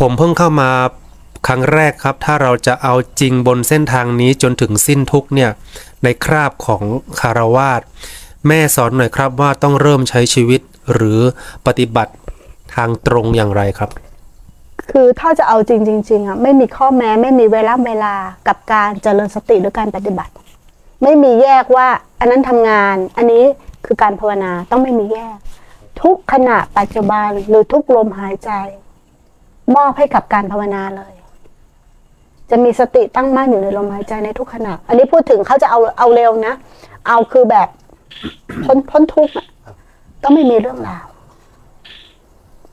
ผมเพิ่งเข้ามาครั้งแรกครับ ถ้าเราจะเอาจริงบนเส้นทางนี้จนถึงสิ้นทุกเนี่ยในคราบของคารวาสแม่สอนหน่อยครับว่าต้องเริ่มใช้ชีวิตหรือปฏิบัติทางตรงอย่างไรครับ คือถ้าจะเอาจริงจริงๆอะไม่มีข้อแม้ไม่มีเวลาเวลากับการเจริญสติหรือการปฏิบัติ ไม่มีแยกว่า อันนั้นทำงานอันนี้คือการภาวนาต้องไม่มีแยก ทุกขณะปัจจุบันหรือทุกลมหายใจ มอบให้กับการภาวนาเลย จะมีสติตั้งมั่นอยู่ในลมหายใจในทุกขณะ อันนี้พูดถึงเขาจะเอาเอาเร็วนะ เอาคือแบบพ้นพ้นทุกข์อะต้องไม่มีเรื่องราว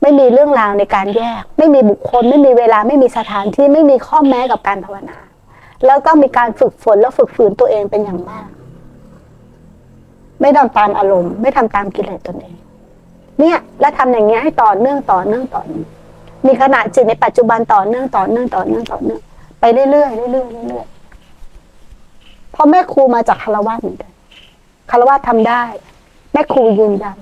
ไม่มีเรื่องราวในการแยก ไม่มีบุคคล ไม่มีเวลาไม่มีสถานที่ไม่มีข้อแม้กับการภาวนา แล้วก็มีการฝึกฝนแล้วฝึกฝืนตัวเองเป็นอย่างมาก ไม่ทำตามอารมณ์ ไม่ทำตามกิเลสตนเอง เนี่ย แล้วทำอย่างเงี้ยให้ต่อเนื่องต่อเนื่องต่อเนื่อง มีขณะจิตในปัจจุบันต่อเนื่องต่อเนื่องต่อเนื่องต่อเนื่องไปเรื่อยๆเรื่อยๆเรื่อยๆเพราะแม่ครูมาจากคารวะเหมือนกันคารวะทำได้ แม่ครูยืนยัน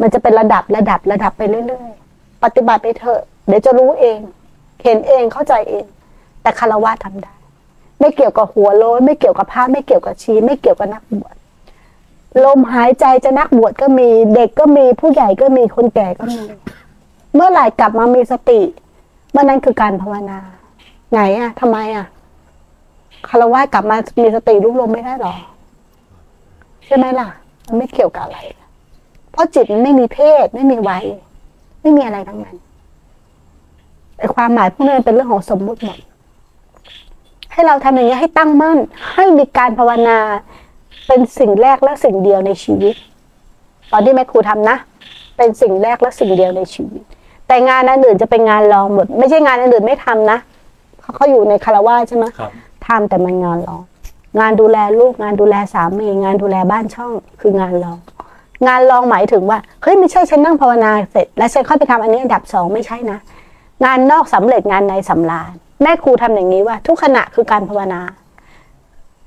มันจะเป็นระดับระดับระดับไปเรื่อยๆปฏิบัติไปเถอะเดี๋ยวจะรู้เอง เห็นเองเข้าใจเอง แต่คารวะทำได้ ไม่เกี่ยวกับหัวโล้นไม่เกี่ยวกับผ้าไม่เกี่ยวกับชีไม่เกี่ยวกับนักบวชลมหายใจจะนักบวชก็มี เด็กก็มีผู้ใหญ่ก็มีคนแก่ก็มี เมื่อไหร่กลับมามีสติ เมื่อนั้นคือการภาวนาไหนอะทำไมอะคารวะกลับมามีสติรู้ลมไม่ได้หรอ ใช่ไหมล่ะ มันไม่เกี่ยวกับอะไร เพราะจิตมันไม่มีเพศ ไม่มีวัยไม่มีอะไรทั้งนั้นไอความหมายพวกนี้นเป็นเรื่องของสมมุติหมด ให้เราทำอย่างนี้ให้ตั้งมั่น ให้มีการภาวนาเป็นสิ่งแรกและสิ่งเดียวในชีวิต ตอนที่แม่ครูทำนะ เป็นสิ่งแรกและสิ่งเดียวในชีวิต แต่งานอันอื่นจะเป็นงานรองหมด ไม่ใช่งานอันอื่นไม่ทำนะเขาเขาอยู่ในคารวะใช่ไหมครับทำแต่มันงานรอง งานดูแลลูกงานดูแลสามีงานดูแลบ้านช่อง คืองานรอง งานรองหมายถึงว่าเฮ้ยไม่ใช่ฉันนั่งภาวนาเสร็จ แล้วฉันค่อยไปทำอันนี้อันดับสองไม่ใช่นะ งานนอกสำเร็จงานในสำราญแม่ครูทำอย่างนี้ว่า ทุกขณะคือการภาวนา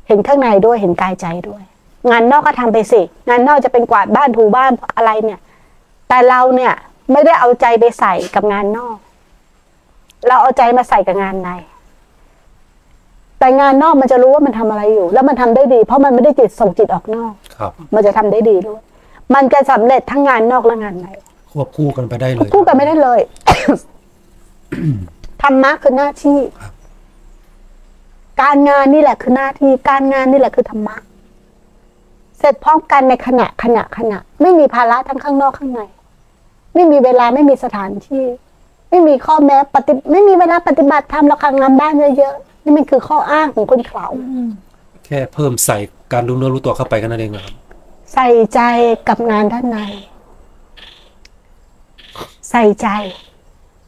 เห็นข้างในด้วยเห็นกายใจด้วย งานนอกก็ทำไปสิ งานนอกจะเป็นกวาดบ้านถูบ้านอะไรเนี่ย แต่เราเนี่ย ไม่ได้เอาใจไปใส่กับงานนอก เราเอาใจมาใส่กับงานใน แต่งานนอกมันจะรู้ว่ามันทำอะไรอยู่ แล้วมันทำได้ดี เพราะมันไม่ได้จิตส่งจิตออกนอกครับ มันจะทำได้ดีด้วย มันจะสำเร็จทั้งงานนอกและงานในควบคู่กันไปได้เลยคู่กันไม่ได้เลยธรรมะคือหน้าที่การงานนี่แหละคือหน้าที่ การงานนี่แหละคือธรรมะ เสร็จพร้อมกันในขณะขณะขณะ ไม่มีภาระทั้งข้างนอกข้างใน ไม่มีเวลาไม่มีสถานที่ ไม่มีข้อแม้ปฏิไม่มีเวลาปฏิบัติธรรมแล้วงานบ้านเยอะๆนี่มันคือข้ออ้างของคนเขาแค่เพิ่มใส่การรู้เนื้อรู้ตัวเข้าไปกันนั่นเองนะครับใส่ใจกับงานด้านใน ใส่ใจ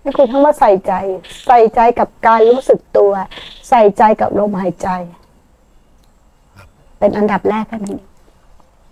นี่คุณคำว่าใส่ใจ ใส่ใจกับการรู้สึกตัว ใส่ใจกับลมหายใจ เป็นอันดับแรกแค่นั้นเอง